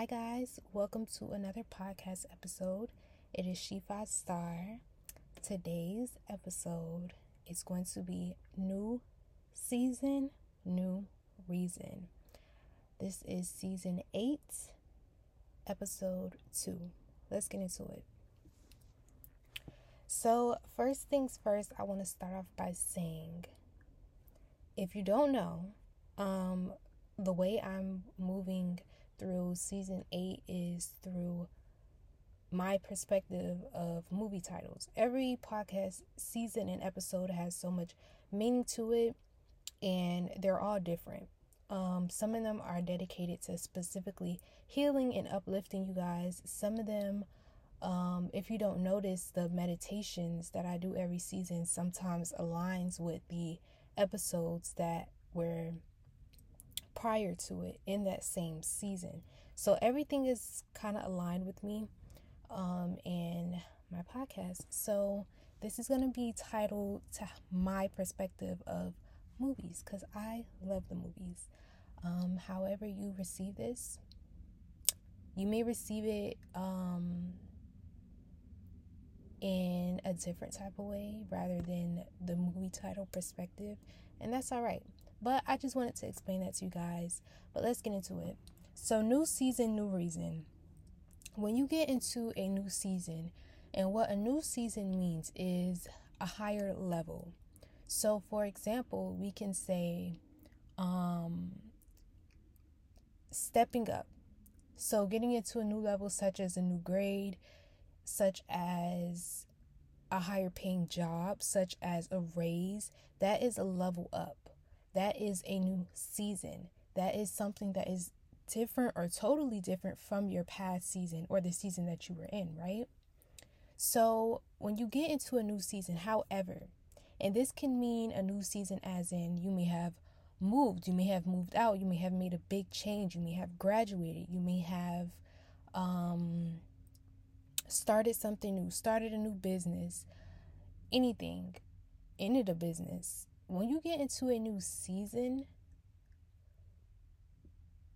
Hi, guys. Welcome to another podcast episode. It is Five Star. Today's episode is going to be new season, new reason. This is season eight, episode two. Let's get into it. So, first things first, I want to start off by saying if you don't know, um, the way I'm moving through season eight is through my perspective of movie titles. Every podcast season and episode has so much meaning to it, and they're all different. Um, some of them are dedicated to specifically healing and uplifting you guys. Some of them, um, if you don't notice, the meditations that I do every season sometimes aligns with the episodes that were prior to it in that same season. So everything is kind of aligned with me um, in my podcast. So this is going to be titled to my perspective of movies because I love the movies. Um, however, you receive this, you may receive it um, in a different type of way rather than the movie title perspective, and that's all right. But I just wanted to explain that to you guys. But let's get into it. So, new season, new reason. When you get into a new season, and what a new season means is a higher level. So, for example, we can say um, stepping up. So, getting into a new level, such as a new grade, such as a higher paying job, such as a raise, that is a level up that is a new season. That is something that is different or totally different from your past season or the season that you were in, right? So, when you get into a new season, however, and this can mean a new season as in you may have moved, you may have moved out, you may have made a big change, you may have graduated, you may have um, started something new, started a new business, anything, ended a business, when you get into a new season,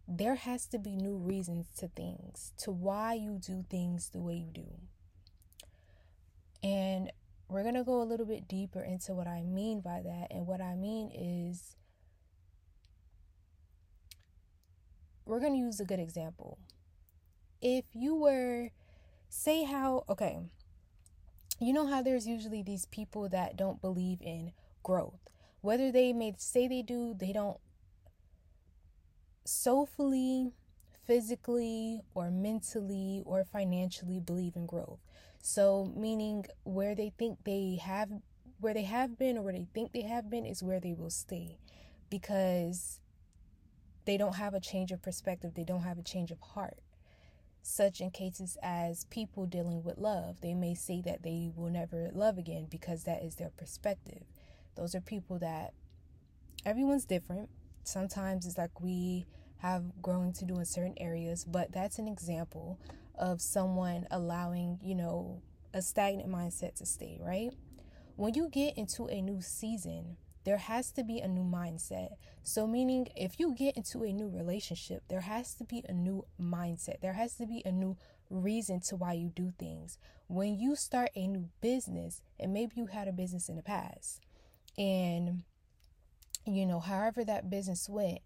there has to be new reasons to things, to why you do things the way you do. And we're going to go a little bit deeper into what I mean by that. And what I mean is, we're going to use a good example. If you were, say, how, okay, you know how there's usually these people that don't believe in growth whether they may say they do, they don't soulfully, physically, or mentally, or financially believe in growth. So, meaning where they think they have, where they have been, or where they think they have been, is where they will stay because they don't have a change of perspective, they don't have a change of heart. Such in cases as people dealing with love, they may say that they will never love again because that is their perspective. Those are people that everyone's different. Sometimes it's like we have growing to do in certain areas, but that's an example of someone allowing, you know, a stagnant mindset to stay, right? When you get into a new season, there has to be a new mindset. So, meaning if you get into a new relationship, there has to be a new mindset. There has to be a new reason to why you do things. When you start a new business, and maybe you had a business in the past, and, you know, however that business went,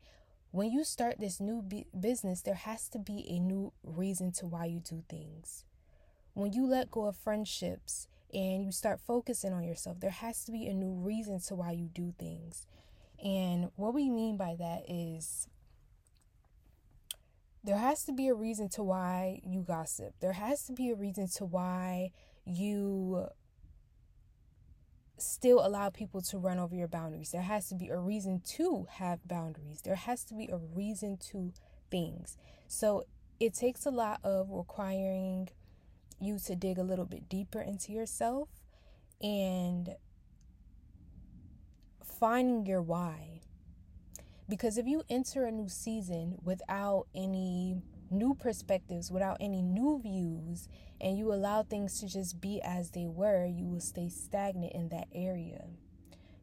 when you start this new business, there has to be a new reason to why you do things. When you let go of friendships and you start focusing on yourself, there has to be a new reason to why you do things. And what we mean by that is there has to be a reason to why you gossip. There has to be a reason to why you still allow people to run over your boundaries. There has to be a reason to have boundaries. There has to be a reason to things. So it takes a lot of requiring you to dig a little bit deeper into yourself and finding your why. Because if you enter a new season without any new perspectives, without any new views, and you allow things to just be as they were, you will stay stagnant in that area.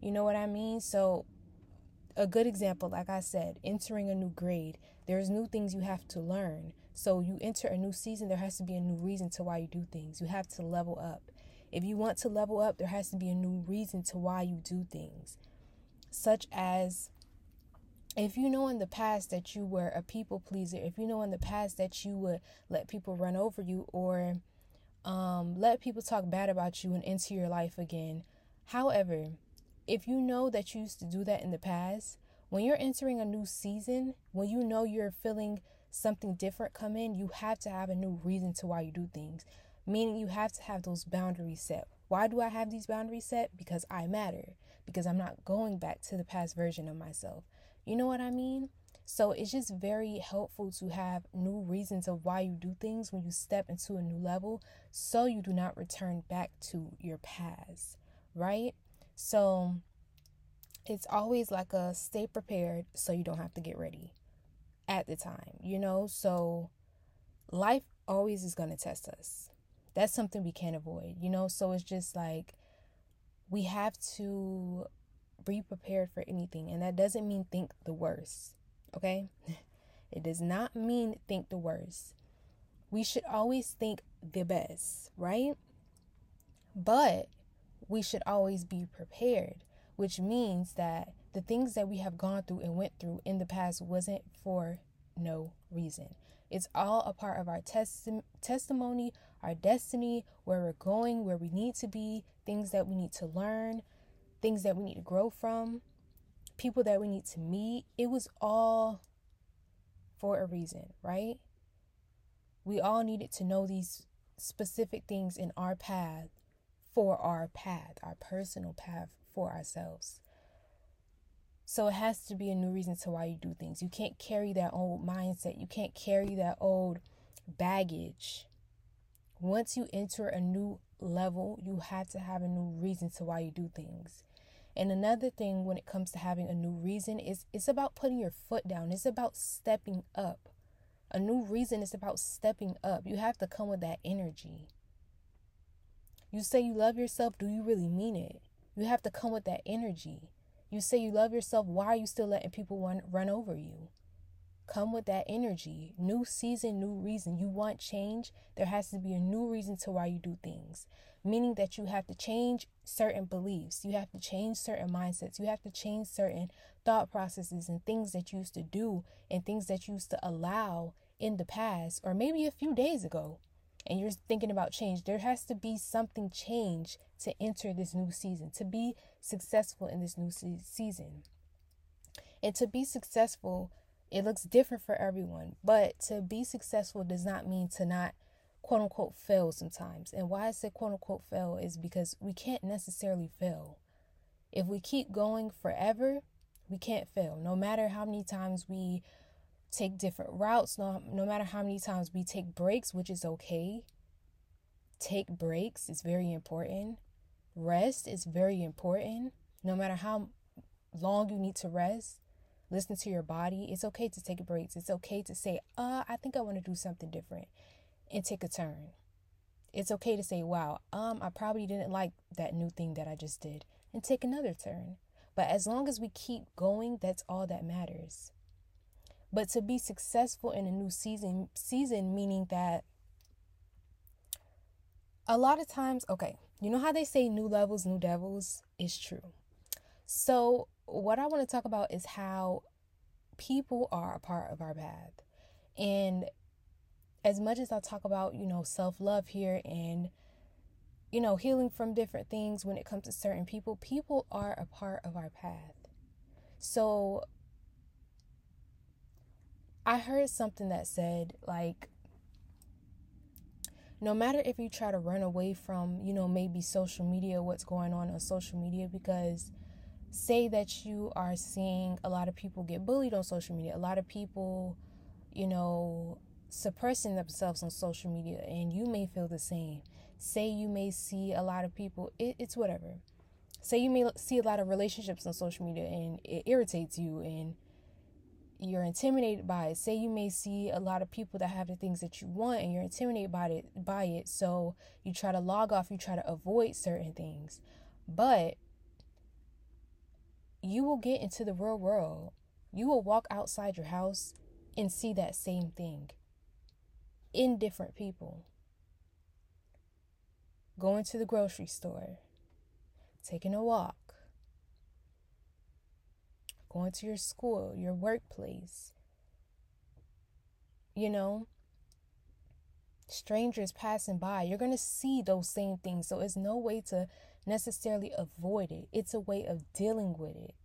You know what I mean? So, a good example, like I said, entering a new grade, there's new things you have to learn. So you enter a new season, there has to be a new reason to why you do things. You have to level up. If you want to level up, there has to be a new reason to why you do things. Such as if you know in the past that you were a people pleaser, if you know in the past that you would let people run over you or um, let people talk bad about you and into your life again. However, if you know that you used to do that in the past, when you're entering a new season, when you know you're feeling something different come in, you have to have a new reason to why you do things. Meaning you have to have those boundaries set. Why do I have these boundaries set? Because I matter. Because I'm not going back to the past version of myself. You know what I mean? So it's just very helpful to have new reasons of why you do things when you step into a new level so you do not return back to your past, right? So it's always like a stay prepared so you don't have to get ready at the time, you know? So life always is going to test us. That's something we can't avoid, you know? So it's just like we have to be prepared for anything. And that doesn't mean think the worst, okay? It does not mean think the worst. We should always think the best, right? But we should always be prepared, which means that the things that we have gone through and went through in the past wasn't for no reason. It's all a part of our testi- testimony, our destiny, where we're going, where we need to be, things that we need to learn, things that we need to grow from, people that we need to meet. It was all for a reason, right? We all needed to know these specific things in our path for our path, our personal path for ourselves. So it has to be a new reason to why you do things. You can't carry that old mindset. You can't carry that old baggage. Once you enter a new level, you have to have a new reason to why you do things. And another thing when it comes to having a new reason is it's about putting your foot down. It's about stepping up. A new reason is about stepping up. You have to come with that energy. You say you love yourself, do you really mean it? You have to come with that energy. You say you love yourself, why are you still letting people run, run over you? Come with that energy. New season, new reason. You want change, there has to be a new reason to why you do things. Meaning that you have to change certain beliefs, you have to change certain mindsets, you have to change certain thought processes and things that you used to do and things that you used to allow in the past or maybe a few days ago and you're thinking about change, there has to be something change to enter this new season, to be successful in this new se- season. And to be successful, it looks different for everyone, but to be successful does not mean to not quote unquote fail sometimes. And why I say quote unquote fail is because we can't necessarily fail. If we keep going forever, we can't fail. No matter how many times we take different routes, no, no matter how many times we take breaks, which is okay. Take breaks is very important. Rest is very important. No matter how long you need to rest, listen to your body. It's okay to take breaks. It's okay to say, uh, I think I want to do something different and take a turn. It's okay to say, wow, um, I probably didn't like that new thing that I just did and take another turn. But as long as we keep going, that's all that matters. But to be successful in a new season, season meaning that a lot of times, okay, you know how they say new levels, new devils is true. So, what I want to talk about is how people are a part of our path. And as much as I talk about, you know, self love here and, you know, healing from different things when it comes to certain people, people are a part of our path. So, I heard something that said, like, no matter if you try to run away from, you know, maybe social media, what's going on on social media, because say that you are seeing a lot of people get bullied on social media, a lot of people, you know, suppressing themselves on social media, and you may feel the same. Say you may see a lot of people, it, it's whatever. Say you may see a lot of relationships on social media and it irritates you and you're intimidated by it. Say you may see a lot of people that have the things that you want and you're intimidated by it by it. So you try to log off, you try to avoid certain things. But you will get into the real world. You will walk outside your house and see that same thing. In different people. Going to the grocery store, taking a walk, going to your school, your workplace. You know, strangers passing by, you're going to see those same things. So it's no way to necessarily avoid it, it's a way of dealing with it.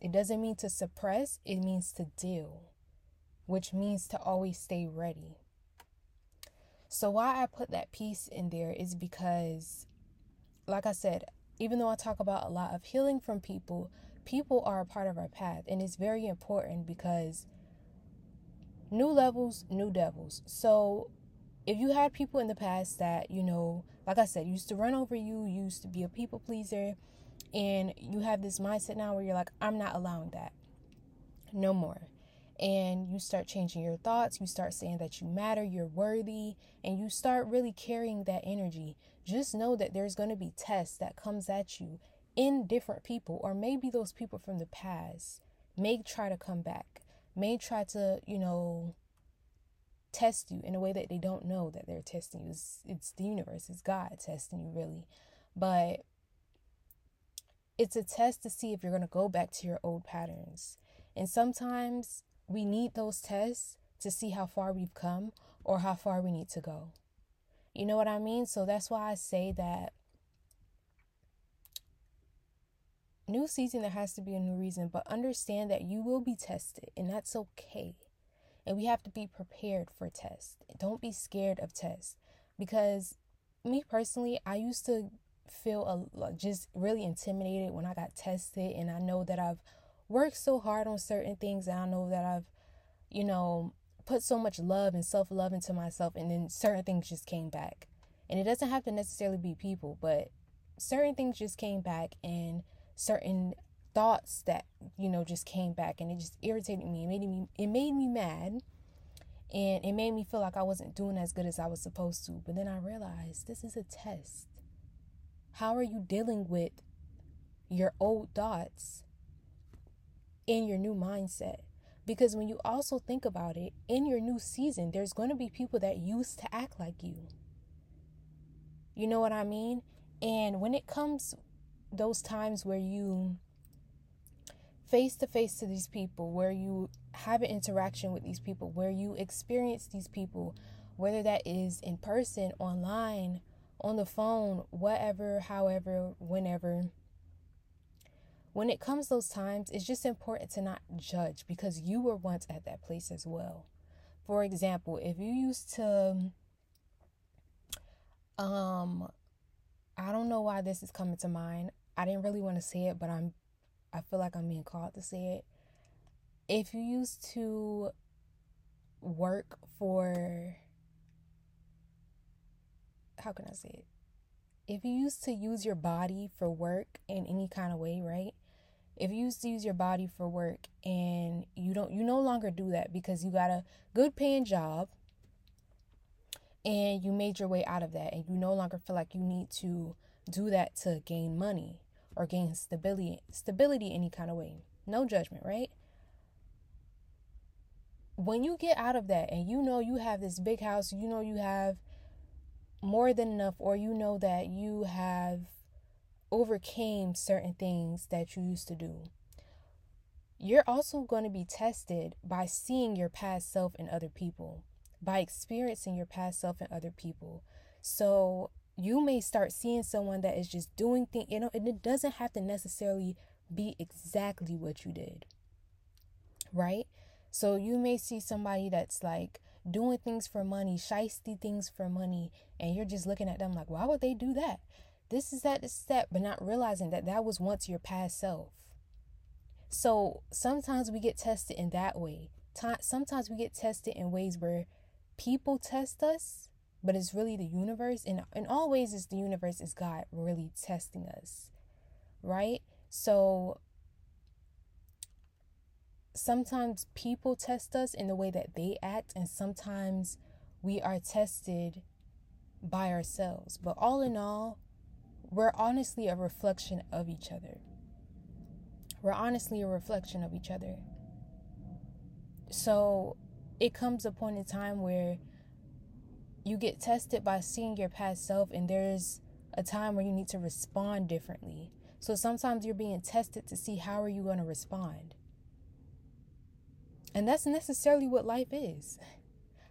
It doesn't mean to suppress, it means to deal, which means to always stay ready. So, why I put that piece in there is because, like I said, even though I talk about a lot of healing from people, people are a part of our path. And it's very important because new levels, new devils. So, if you had people in the past that, you know, like I said, used to run over you, used to be a people pleaser, and you have this mindset now where you're like, I'm not allowing that. No more. And you start changing your thoughts, you start saying that you matter, you're worthy, and you start really carrying that energy. Just know that there's going to be tests that comes at you in different people or maybe those people from the past may try to come back, may try to, you know, test you in a way that they don't know that they're testing you. It's, it's the universe, it's God testing you, really. But it's a test to see if you're going to go back to your old patterns. And sometimes we need those tests to see how far we've come or how far we need to go. You know what I mean? So that's why I say that new season there has to be a new reason, but understand that you will be tested and that's okay. And we have to be prepared for tests. Don't be scared of tests because me personally, I used to feel a, just really intimidated when I got tested, and I know that I've worked so hard on certain things, and I know that I've, you know, put so much love and self love into myself, and then certain things just came back. And it doesn't have to necessarily be people, but certain things just came back, and certain thoughts that you know just came back, and it just irritated me. It made me it made me mad. And it made me feel like I wasn't doing as good as I was supposed to. But then I realized this is a test how are you dealing with your old thoughts in your new mindset? Because when you also think about it, in your new season, there's going to be people that used to act like you. You know what I mean? And when it comes those times where you face to face to these people, where you have an interaction with these people, where you experience these people, whether that is in person, online, on the phone, whatever, however, whenever. When it comes those times, it's just important to not judge because you were once at that place as well. For example, if you used to um I don't know why this is coming to mind. I didn't really want to say it, but I'm I feel like I'm being called to say it. If you used to work for how can I say it? If you used to use your body for work in any kind of way, right? If you use your body for work and you don't you no longer do that because you got a good paying job and you made your way out of that and you no longer feel like you need to do that to gain money or gain stability stability any kind of way. No judgment, right? When you get out of that and you know you have this big house, you know you have more than enough or you know that you have overcame certain things that you used to do. You're also going to be tested by seeing your past self in other people by experiencing your past self in other people. So you may start seeing someone that is just doing things you know and it doesn't have to necessarily be exactly what you did right? So you may see somebody that's like doing things for money, shisty things for money, and you're just looking at them like, why would they do that? This is that, is that, but not realizing that that was once your past self. So sometimes we get tested in that way. Sometimes we get tested in ways where people test us, but it's really the universe. And in all ways, it's the universe, is God really testing us, right? So sometimes people test us in the way that they act, and sometimes we are tested by ourselves. But all in all, we're honestly a reflection of each other. We're honestly a reflection of each other. So it comes a point in time where you get tested by seeing your past self, and there's a time where you need to respond differently. So sometimes you're being tested to see how are you going to respond. And that's necessarily what life is.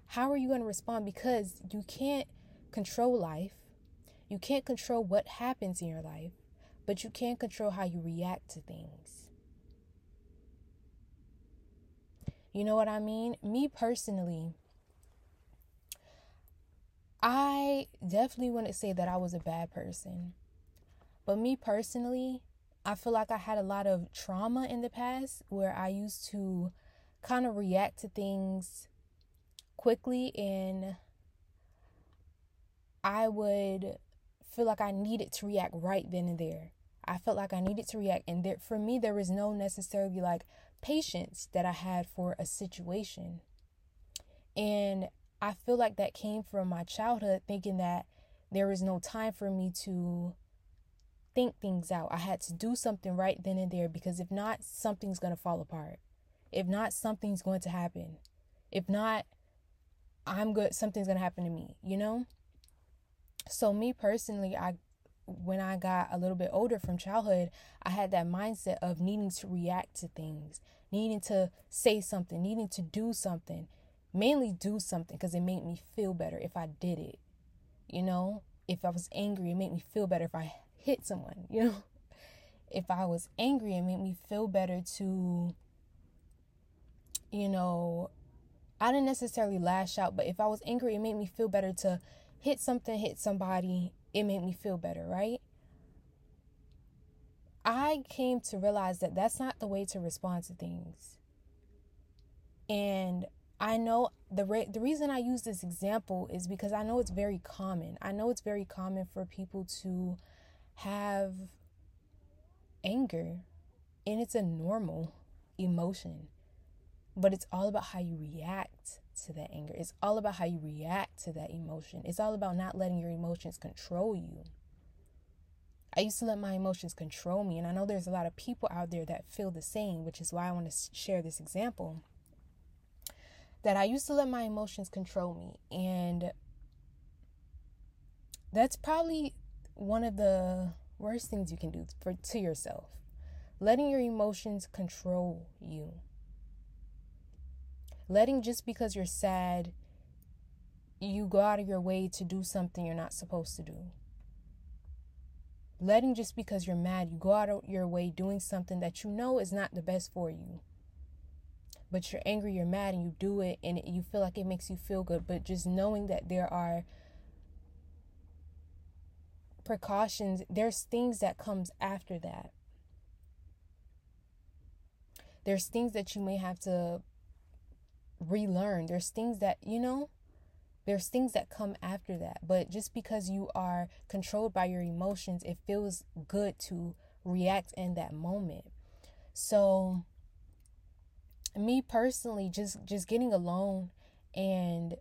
How are you going to respond? Because you can't control life. You can't control what happens in your life, but you can control how you react to things. You know what I mean? Me personally, I definitely wouldn't say that I was a bad person. But me personally, I feel like I had a lot of trauma in the past where I used to kind of react to things quickly and I would feel like I needed to react right then and there. I felt like I needed to react and there for me there was no necessarily like patience that I had for a situation. And I feel like that came from my childhood thinking that there was no time for me to think things out. I had to do something right then and there because if not something's going to fall apart. If not something's going to happen. If not I'm good something's going to happen to me, you know? So me personally, I when I got a little bit older from childhood, I had that mindset of needing to react to things, needing to say something, needing to do something, mainly do something because it made me feel better if I did it. You know, if I was angry, it made me feel better if I hit someone, you know. If I was angry, it made me feel better to, you know, I didn't necessarily lash out, but if I was angry, it made me feel better to hit something, hit somebody, it made me feel better, right? I came to realize that that's not the way to respond to things. And I know the re- the reason I use this example is because I know it's very common. I know it's very common for people to have anger and it's a normal emotion. But it's all about how you react to that anger. It's all about how you react to that emotion. It's all about not letting your emotions control you. I used to let my emotions control me, and I know there's a lot of people out there that feel the same, which is why I want to share this example. That I used to let my emotions control me, and that's probably one of the worst things you can do for to yourself. Letting your emotions control you letting just because you're sad, you go out of your way to do something you're not supposed to do. Letting just because you're mad, you go out of your way doing something that you know is not the best for you. But you're angry, you're mad, and you do it, and you feel like it makes you feel good. But just knowing that there are precautions, there's things that comes after that. There's things that you may have to relearn. There's things that, you know, there's things that come after that. But just because you are controlled by your emotions, it feels good to react in that moment. So me personally just just getting alone and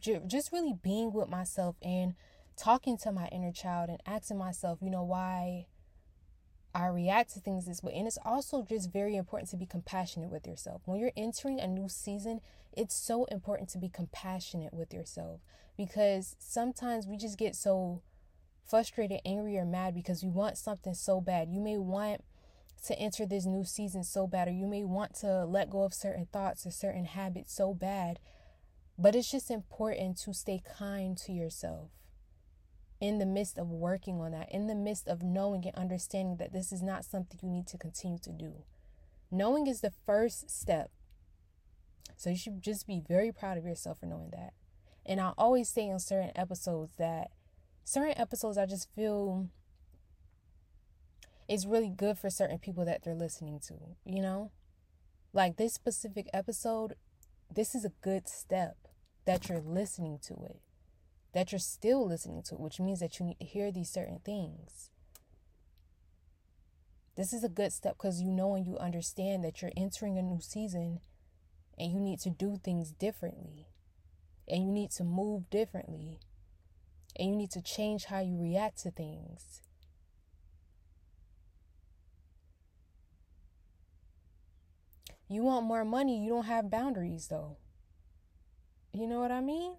just really being with myself and talking to my inner child and asking myself, you know, why I react to things this way. And it's also just very important to be compassionate with yourself. When you're entering a new season, it's so important to be compassionate with yourself because sometimes we just get so frustrated, angry, or mad because we want something so bad. You may want to enter this new season so bad, or you may want to let go of certain thoughts or certain habits so bad. But it's just important to stay kind to yourself in the midst of working on that, in the midst of knowing and understanding that this is not something you need to continue to do. Knowing is the first step. So you should just be very proud of yourself for knowing that. And I always say on certain episodes that certain episodes I just feel it's really good for certain people that they're listening to, you know? Like this specific episode, this is a good step that you're listening to it that you're still listening to, which means that you need to hear these certain things. This is a good step because you know and you understand that you're entering a new season and you need to do things differently and you need to move differently and you need to change how you react to things. You want more money, you don't have boundaries though. You know what I mean?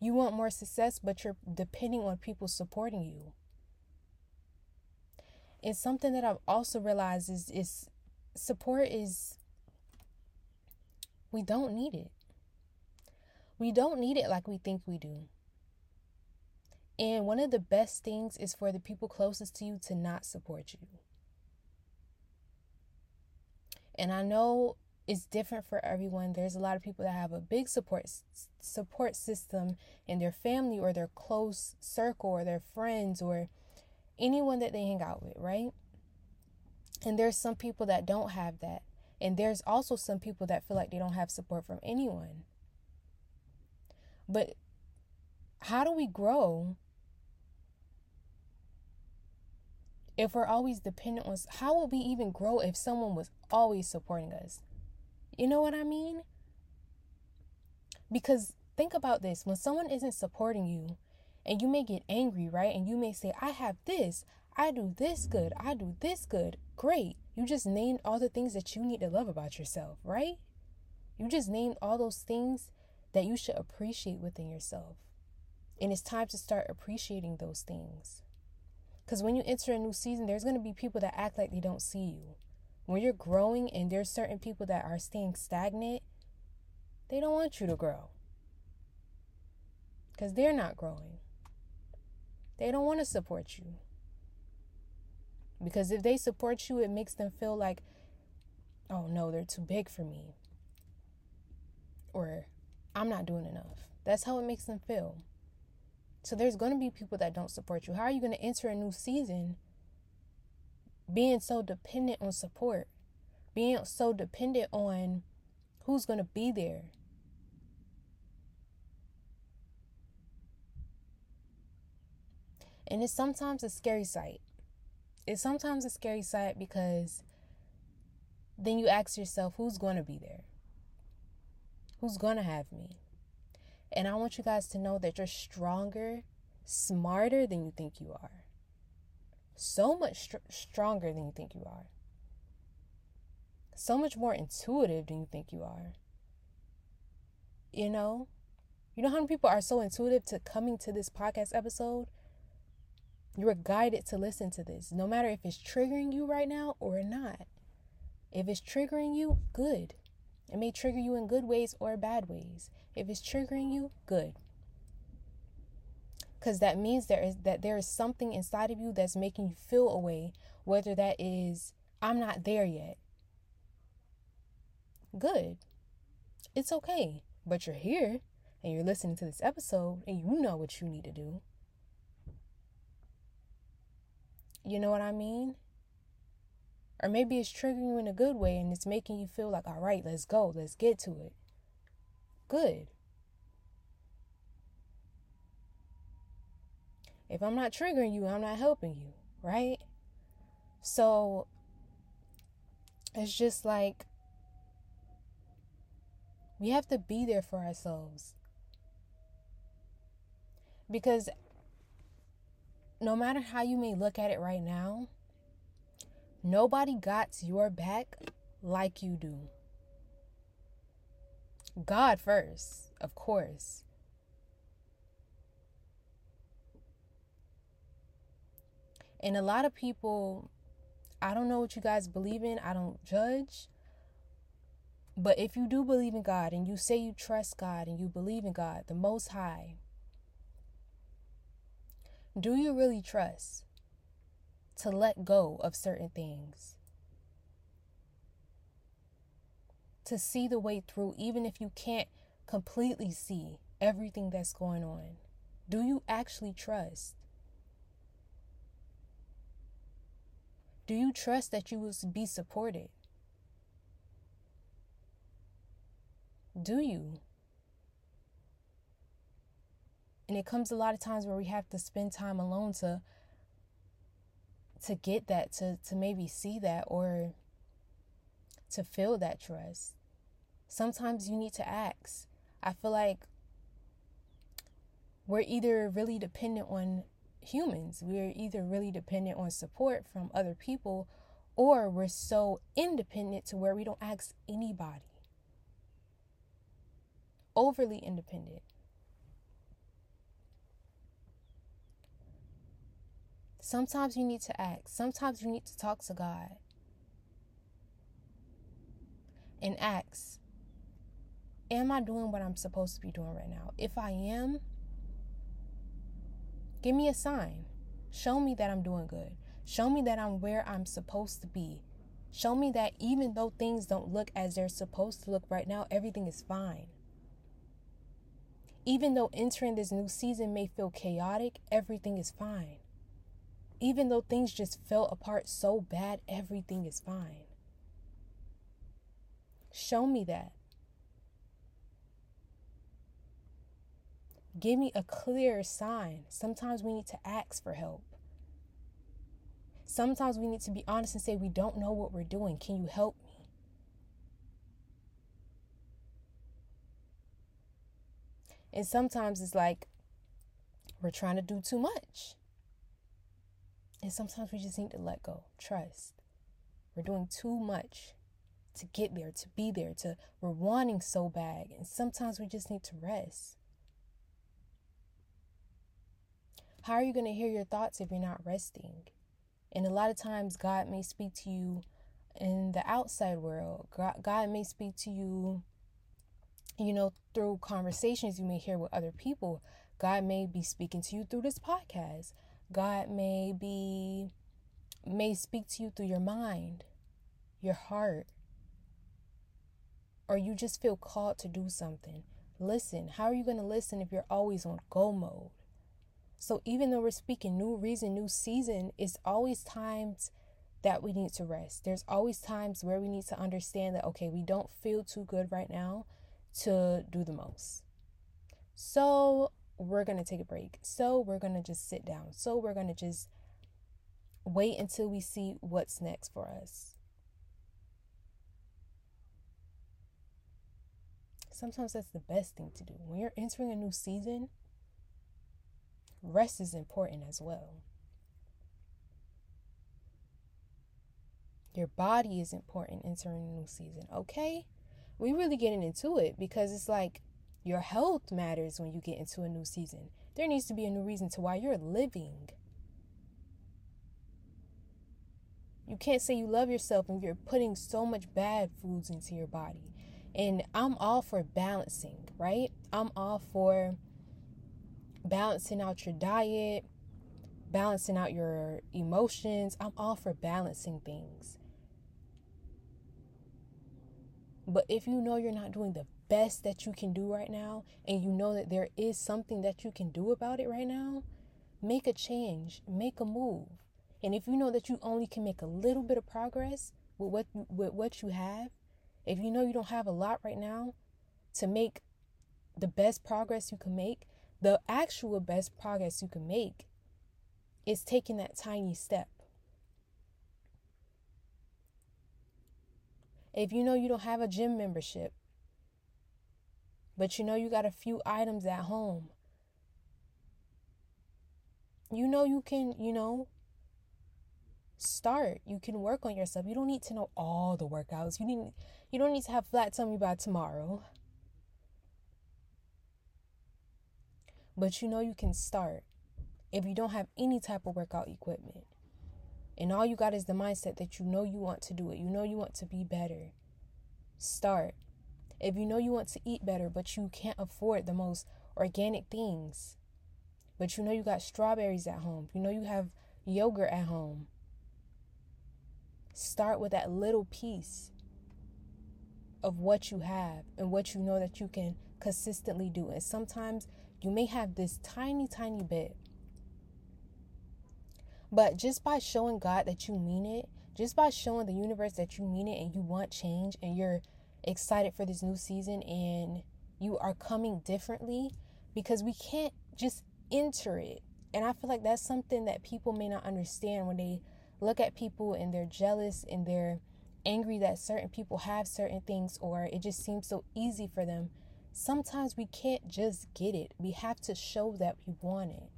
You want more success, but you're depending on people supporting you. And something that I've also realized is, is support is we don't need it. We don't need it like we think we do. And one of the best things is for the people closest to you to not support you. And I know it's different for everyone. There's a lot of people that have a big support support system in their family or their close circle or their friends or anyone that they hang out with, right? And there's some people that don't have that. And there's also some people that feel like they don't have support from anyone. But how do we grow if we're always dependent on how will we even grow if someone was always supporting us? You know what I mean? Because think about this when someone isn't supporting you and you may get angry, right? And you may say, I have this, I do this good, I do this good. Great. You just named all the things that you need to love about yourself, right? You just named all those things that you should appreciate within yourself. And it's time to start appreciating those things. Because when you enter a new season, there's going to be people that act like they don't see you. When you're growing and there's certain people that are staying stagnant, they don't want you to grow. Because they're not growing. They don't want to support you. Because if they support you, it makes them feel like, oh no, they're too big for me. Or I'm not doing enough. That's how it makes them feel. So there's going to be people that don't support you. How are you going to enter a new season being so dependent on support? Being so dependent on who's going to be there? And it's sometimes a scary sight. It's sometimes a scary sight because then you ask yourself, who's going to be there? Who's going to have me? And I want you guys to know that you're stronger, smarter than you think you are. So much str- stronger than you think you are. So much more intuitive than you think you are. You know? You know how many people are so intuitive to coming to this podcast episode? You are guided to listen to this, no matter if it's triggering you right now or not. If it's triggering you, good. It may trigger you in good ways or bad ways. If it's triggering you, good. Cuz that means there is that there is something inside of you that's making you feel a way, whether that is I'm not there yet. Good. It's okay. But you're here and you're listening to this episode and you know what you need to do. You know what I mean? Or maybe it's triggering you in a good way and it's making you feel like, all right, let's go, let's get to it. Good. If I'm not triggering you, I'm not helping you, right? So it's just like we have to be there for ourselves. Because no matter how you may look at it right now, Nobody got your back like you do. God first, of course. And a lot of people, I don't know what you guys believe in, I don't judge. But if you do believe in God and you say you trust God and you believe in God, the Most High, do you really trust? to let go of certain things. To see the way through, even if you can't completely see everything that's going on. Do you actually trust? Do you trust that you will be supported? Do you? And it comes a lot of times where we have to spend time alone to to get that to to maybe see that or to feel that trust sometimes you need to ask i feel like we're either really dependent on humans. We're either really dependent on support from other people or we're so independent to where we don't ask anybody. Overly independent. Sometimes you need to ask. Sometimes you need to talk to God and ask Am I doing what I'm supposed to be doing right now? If I am, give me a sign. Show me that I'm doing good. Show me that I'm where I'm supposed to be. Show me that even though things don't look as they're supposed to look right now, everything is fine. Even though entering this new season may feel chaotic, everything is fine. Even though things just fell apart so bad, everything is fine. Show me that. Give me a clear sign. Sometimes we need to ask for help. Sometimes we need to be honest and say, We don't know what we're doing. Can you help me? And sometimes it's like we're trying to do too much. And sometimes we just need to let go, trust. We're doing too much to get there, to be there, to we're wanting so bad. And sometimes we just need to rest. How are you going to hear your thoughts if you're not resting? And a lot of times, God may speak to you in the outside world. God may speak to you, you know, through conversations you may hear with other people. God may be speaking to you through this podcast. God may be may speak to you through your mind, your heart, or you just feel called to do something. Listen, how are you going to listen if you're always on go mode? So even though we're speaking new reason, new season, it's always times that we need to rest. There's always times where we need to understand that okay, we don't feel too good right now to do the most. So we're going to take a break. So we're going to just sit down. So we're going to just wait until we see what's next for us. Sometimes that's the best thing to do. When you're entering a new season, rest is important as well. Your body is important entering a new season, okay? We really getting into it because it's like your health matters when you get into a new season. There needs to be a new reason to why you're living. You can't say you love yourself and you're putting so much bad foods into your body. And I'm all for balancing, right? I'm all for balancing out your diet, balancing out your emotions. I'm all for balancing things. But if you know you're not doing the best that you can do right now, and you know that there is something that you can do about it right now, make a change, make a move. And if you know that you only can make a little bit of progress with what with what you have, if you know you don't have a lot right now to make the best progress you can make, the actual best progress you can make is taking that tiny step. If you know you don't have a gym membership, but you know you got a few items at home, you know you can, you know, start. You can work on yourself. You don't need to know all the workouts. You need you don't need to have flat tummy by tomorrow. But you know you can start if you don't have any type of workout equipment. And all you got is the mindset that you know you want to do it. You know you want to be better. Start. If you know you want to eat better, but you can't afford the most organic things, but you know you got strawberries at home, you know you have yogurt at home, start with that little piece of what you have and what you know that you can consistently do. And sometimes you may have this tiny, tiny bit. But just by showing God that you mean it, just by showing the universe that you mean it and you want change and you're excited for this new season and you are coming differently because we can't just enter it. And I feel like that's something that people may not understand when they look at people and they're jealous and they're angry that certain people have certain things or it just seems so easy for them. Sometimes we can't just get it. We have to show that we want it.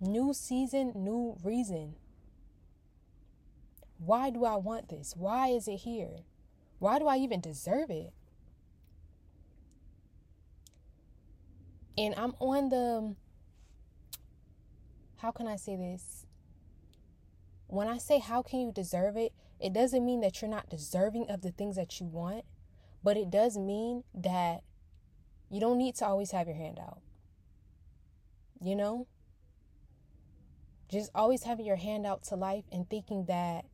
New season, new reason. Why do I want this? Why is it here? Why do I even deserve it? And I'm on the, how can I say this? When I say, how can you deserve it? It doesn't mean that you're not deserving of the things that you want, but it does mean that you don't need to always have your hand out. You know? Just always having your hand out to life and thinking that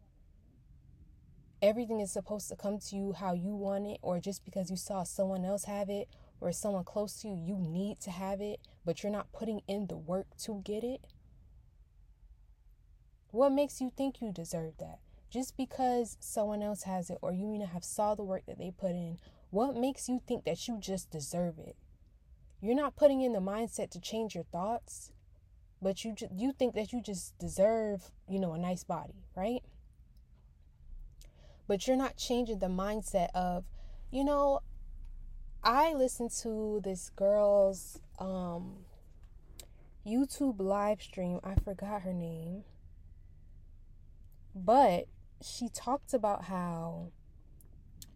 everything is supposed to come to you how you want it, or just because you saw someone else have it or someone close to you, you need to have it, but you're not putting in the work to get it. What makes you think you deserve that? Just because someone else has it or you even have saw the work that they put in, what makes you think that you just deserve it? You're not putting in the mindset to change your thoughts, but you ju- you think that you just deserve, you know, a nice body, right? But you're not changing the mindset of, you know, I listened to this girl's um YouTube live stream. I forgot her name. But she talked about how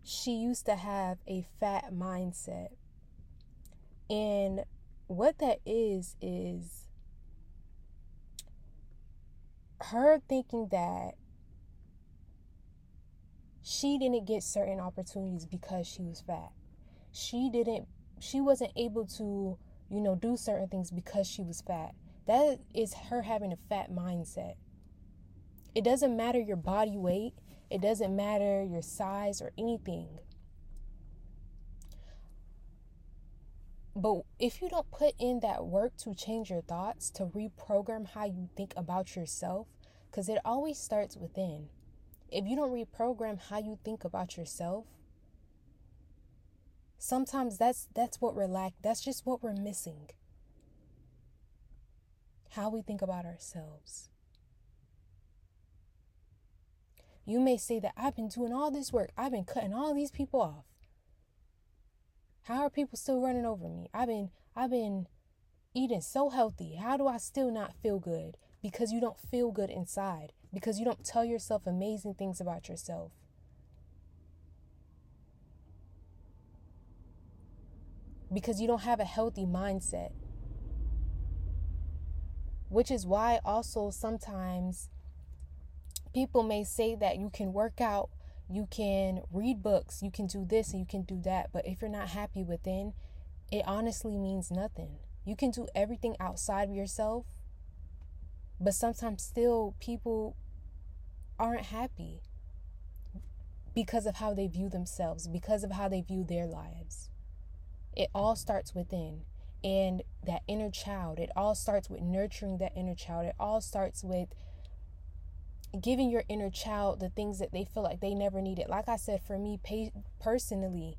she used to have a fat mindset. And what that is, is her thinking that she didn't get certain opportunities because she was fat. She didn't, she wasn't able to, you know, do certain things because she was fat. That is her having a fat mindset. It doesn't matter your body weight, it doesn't matter your size or anything. But if you don't put in that work to change your thoughts, to reprogram how you think about yourself, because it always starts within. If you don't reprogram how you think about yourself, sometimes that's that's what we're lack that's just what we're missing. How we think about ourselves. You may say that I've been doing all this work, I've been cutting all these people off. How are people still running over me? I've been I've been eating so healthy. How do I still not feel good? Because you don't feel good inside. Because you don't tell yourself amazing things about yourself. Because you don't have a healthy mindset. Which is why also sometimes people may say that you can work out, you can read books, you can do this and you can do that, but if you're not happy within, it honestly means nothing. You can do everything outside of yourself, but sometimes still people aren't happy because of how they view themselves, because of how they view their lives. It all starts within. And that inner child, it all starts with nurturing that inner child. It all starts with giving your inner child the things that they feel like they never needed. Like I said, for me pa- personally,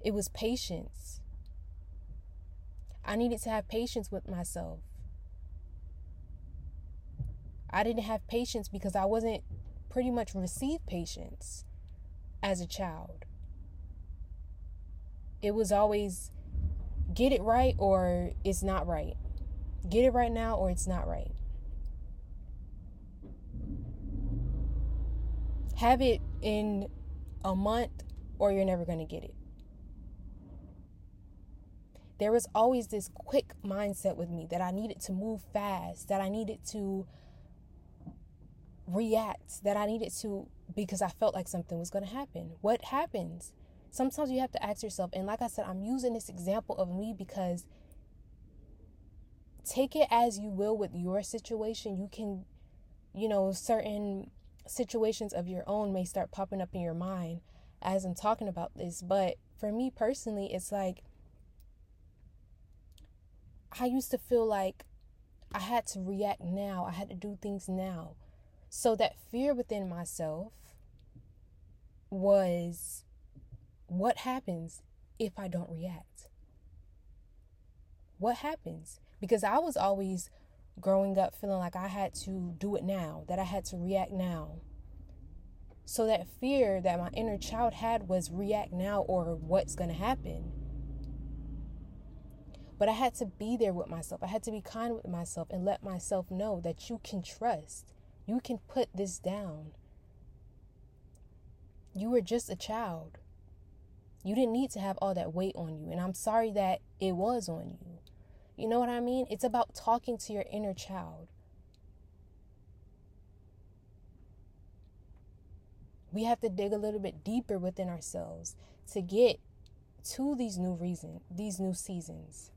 it was patience. I needed to have patience with myself. I didn't have patience because I wasn't pretty much received patience as a child. It was always get it right or it's not right. Get it right now or it's not right. Have it in a month or you're never going to get it. There was always this quick mindset with me that I needed to move fast, that I needed to react, that I needed to because I felt like something was going to happen. What happens? Sometimes you have to ask yourself, and like I said, I'm using this example of me because take it as you will with your situation. You can, you know, certain situations of your own may start popping up in your mind as I'm talking about this. But for me personally, it's like I used to feel like I had to react now, I had to do things now. So that fear within myself was what happens if I don't react? What happens? Because I was always growing up feeling like I had to do it now, that I had to react now. So that fear that my inner child had was react now or what's going to happen. But I had to be there with myself. I had to be kind with myself and let myself know that you can trust. You can put this down. You were just a child. You didn't need to have all that weight on you. And I'm sorry that it was on you. You know what I mean? It's about talking to your inner child. We have to dig a little bit deeper within ourselves to get to these new reason, these new seasons.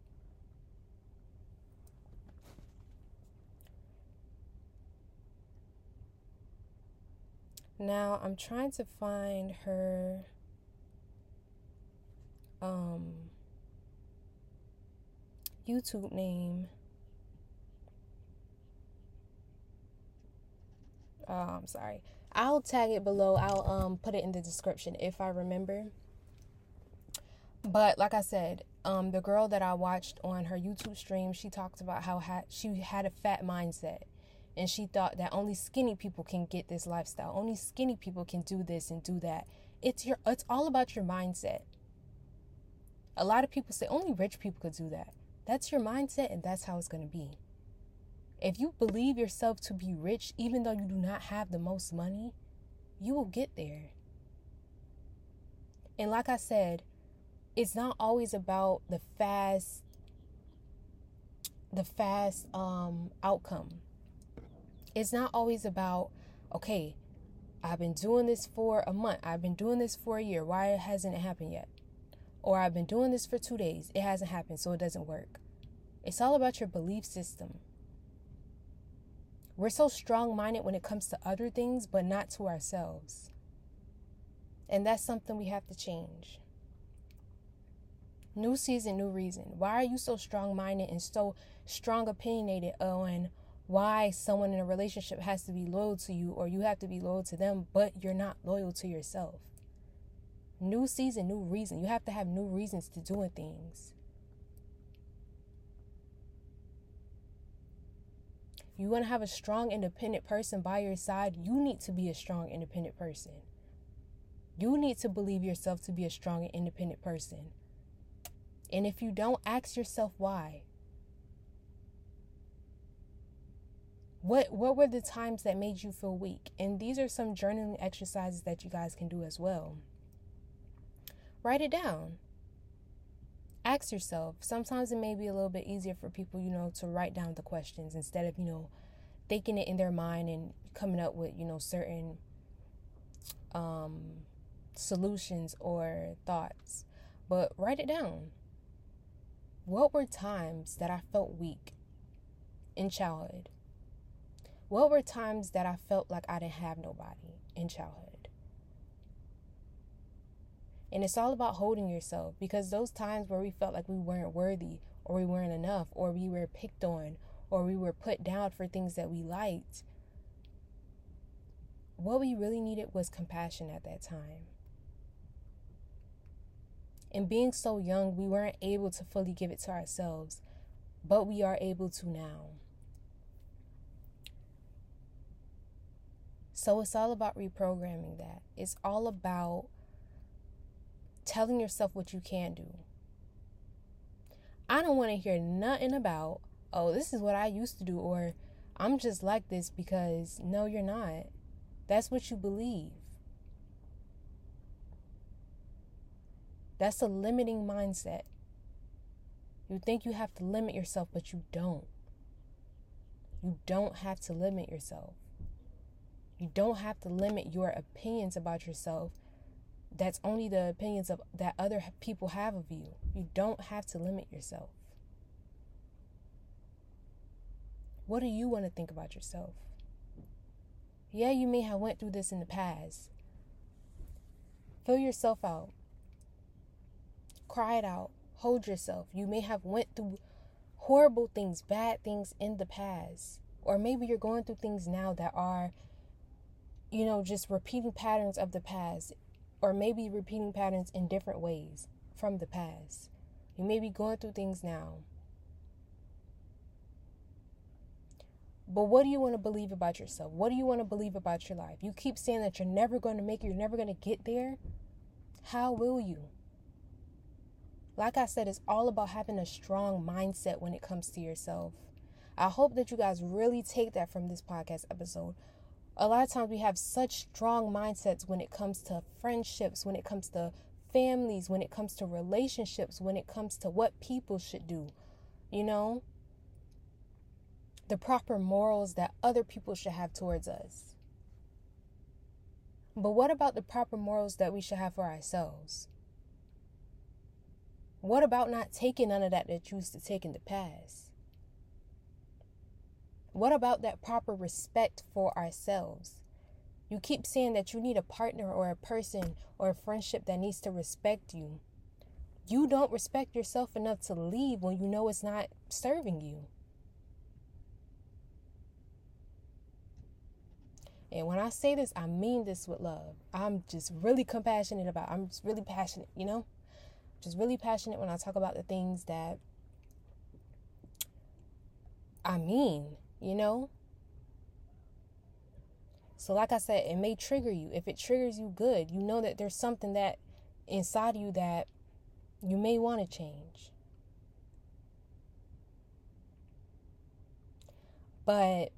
Now I'm trying to find her um YouTube name. Oh, I'm sorry. I'll tag it below. I'll um put it in the description if I remember. But like I said, um the girl that I watched on her YouTube stream, she talked about how ha- she had a fat mindset and she thought that only skinny people can get this lifestyle. Only skinny people can do this and do that. It's your it's all about your mindset. A lot of people say only rich people could do that. That's your mindset and that's how it's going to be. If you believe yourself to be rich even though you do not have the most money, you will get there. And like I said, it's not always about the fast the fast um outcome it's not always about, okay, I've been doing this for a month. I've been doing this for a year. Why hasn't it happened yet? Or I've been doing this for two days. It hasn't happened, so it doesn't work. It's all about your belief system. We're so strong minded when it comes to other things, but not to ourselves. And that's something we have to change. New season, new reason. Why are you so strong minded and so strong opinionated on why someone in a relationship has to be loyal to you or you have to be loyal to them, but you're not loyal to yourself. New season, new reason. You have to have new reasons to doing things. You want to have a strong, independent person by your side, you need to be a strong, independent person. You need to believe yourself to be a strong and independent person. And if you don't, ask yourself why. What what were the times that made you feel weak? And these are some journaling exercises that you guys can do as well. Write it down. Ask yourself. Sometimes it may be a little bit easier for people, you know, to write down the questions instead of, you know, thinking it in their mind and coming up with, you know, certain um solutions or thoughts. But write it down. What were times that I felt weak in childhood? What were times that I felt like I didn't have nobody in childhood? And it's all about holding yourself because those times where we felt like we weren't worthy or we weren't enough or we were picked on or we were put down for things that we liked, what we really needed was compassion at that time. And being so young, we weren't able to fully give it to ourselves, but we are able to now. So it's all about reprogramming that. It's all about telling yourself what you can do. I don't want to hear nothing about, oh, this is what I used to do, or I'm just like this because no, you're not. That's what you believe. That's a limiting mindset. You think you have to limit yourself, but you don't. You don't have to limit yourself. You don't have to limit your opinions about yourself. That's only the opinions of that other people have of you. You don't have to limit yourself. What do you want to think about yourself? Yeah, you may have went through this in the past. Fill yourself out. Cry it out. Hold yourself. You may have went through horrible things, bad things in the past. Or maybe you're going through things now that are you know, just repeating patterns of the past, or maybe repeating patterns in different ways from the past. You may be going through things now. But what do you want to believe about yourself? What do you want to believe about your life? You keep saying that you're never going to make it, you're never going to get there. How will you? Like I said, it's all about having a strong mindset when it comes to yourself. I hope that you guys really take that from this podcast episode. A lot of times we have such strong mindsets when it comes to friendships, when it comes to families, when it comes to relationships, when it comes to what people should do. You know, the proper morals that other people should have towards us. But what about the proper morals that we should have for ourselves? What about not taking none of that that you used to take in the past? What about that proper respect for ourselves? You keep saying that you need a partner or a person or a friendship that needs to respect you. You don't respect yourself enough to leave when you know it's not serving you. And when I say this, I mean this with love. I'm just really compassionate about. I'm just really passionate, you know? Just really passionate when I talk about the things that I mean, you know? So like I said, it may trigger you. If it triggers you good, you know that there's something that inside you that you may want to change. But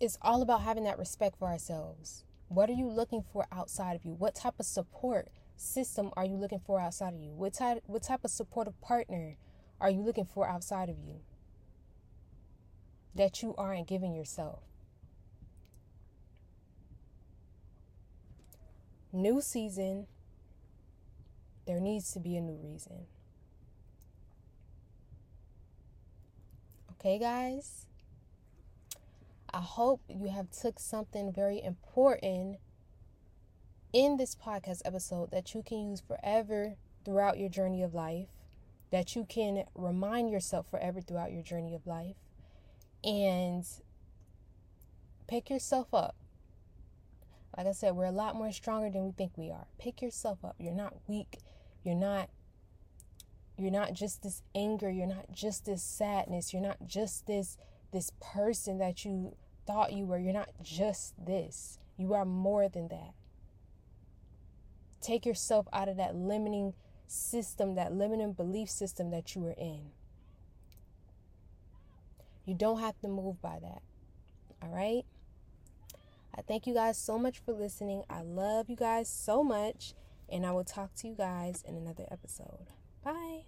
it's all about having that respect for ourselves. What are you looking for outside of you? What type of support system are you looking for outside of you? What type what type of supportive partner are you looking for outside of you that you aren't giving yourself? New season, there needs to be a new reason. Okay, guys? I hope you have took something very important in this podcast episode that you can use forever throughout your journey of life, that you can remind yourself forever throughout your journey of life, and pick yourself up. Like I said, we're a lot more stronger than we think we are. Pick yourself up. You're not weak. You're not you're not just this anger, you're not just this sadness, you're not just this this person that you thought you were. You're not just this, you are more than that. Take yourself out of that limiting system, that limiting belief system that you were in. You don't have to move by that. All right? I thank you guys so much for listening. I love you guys so much. And I will talk to you guys in another episode. Bye.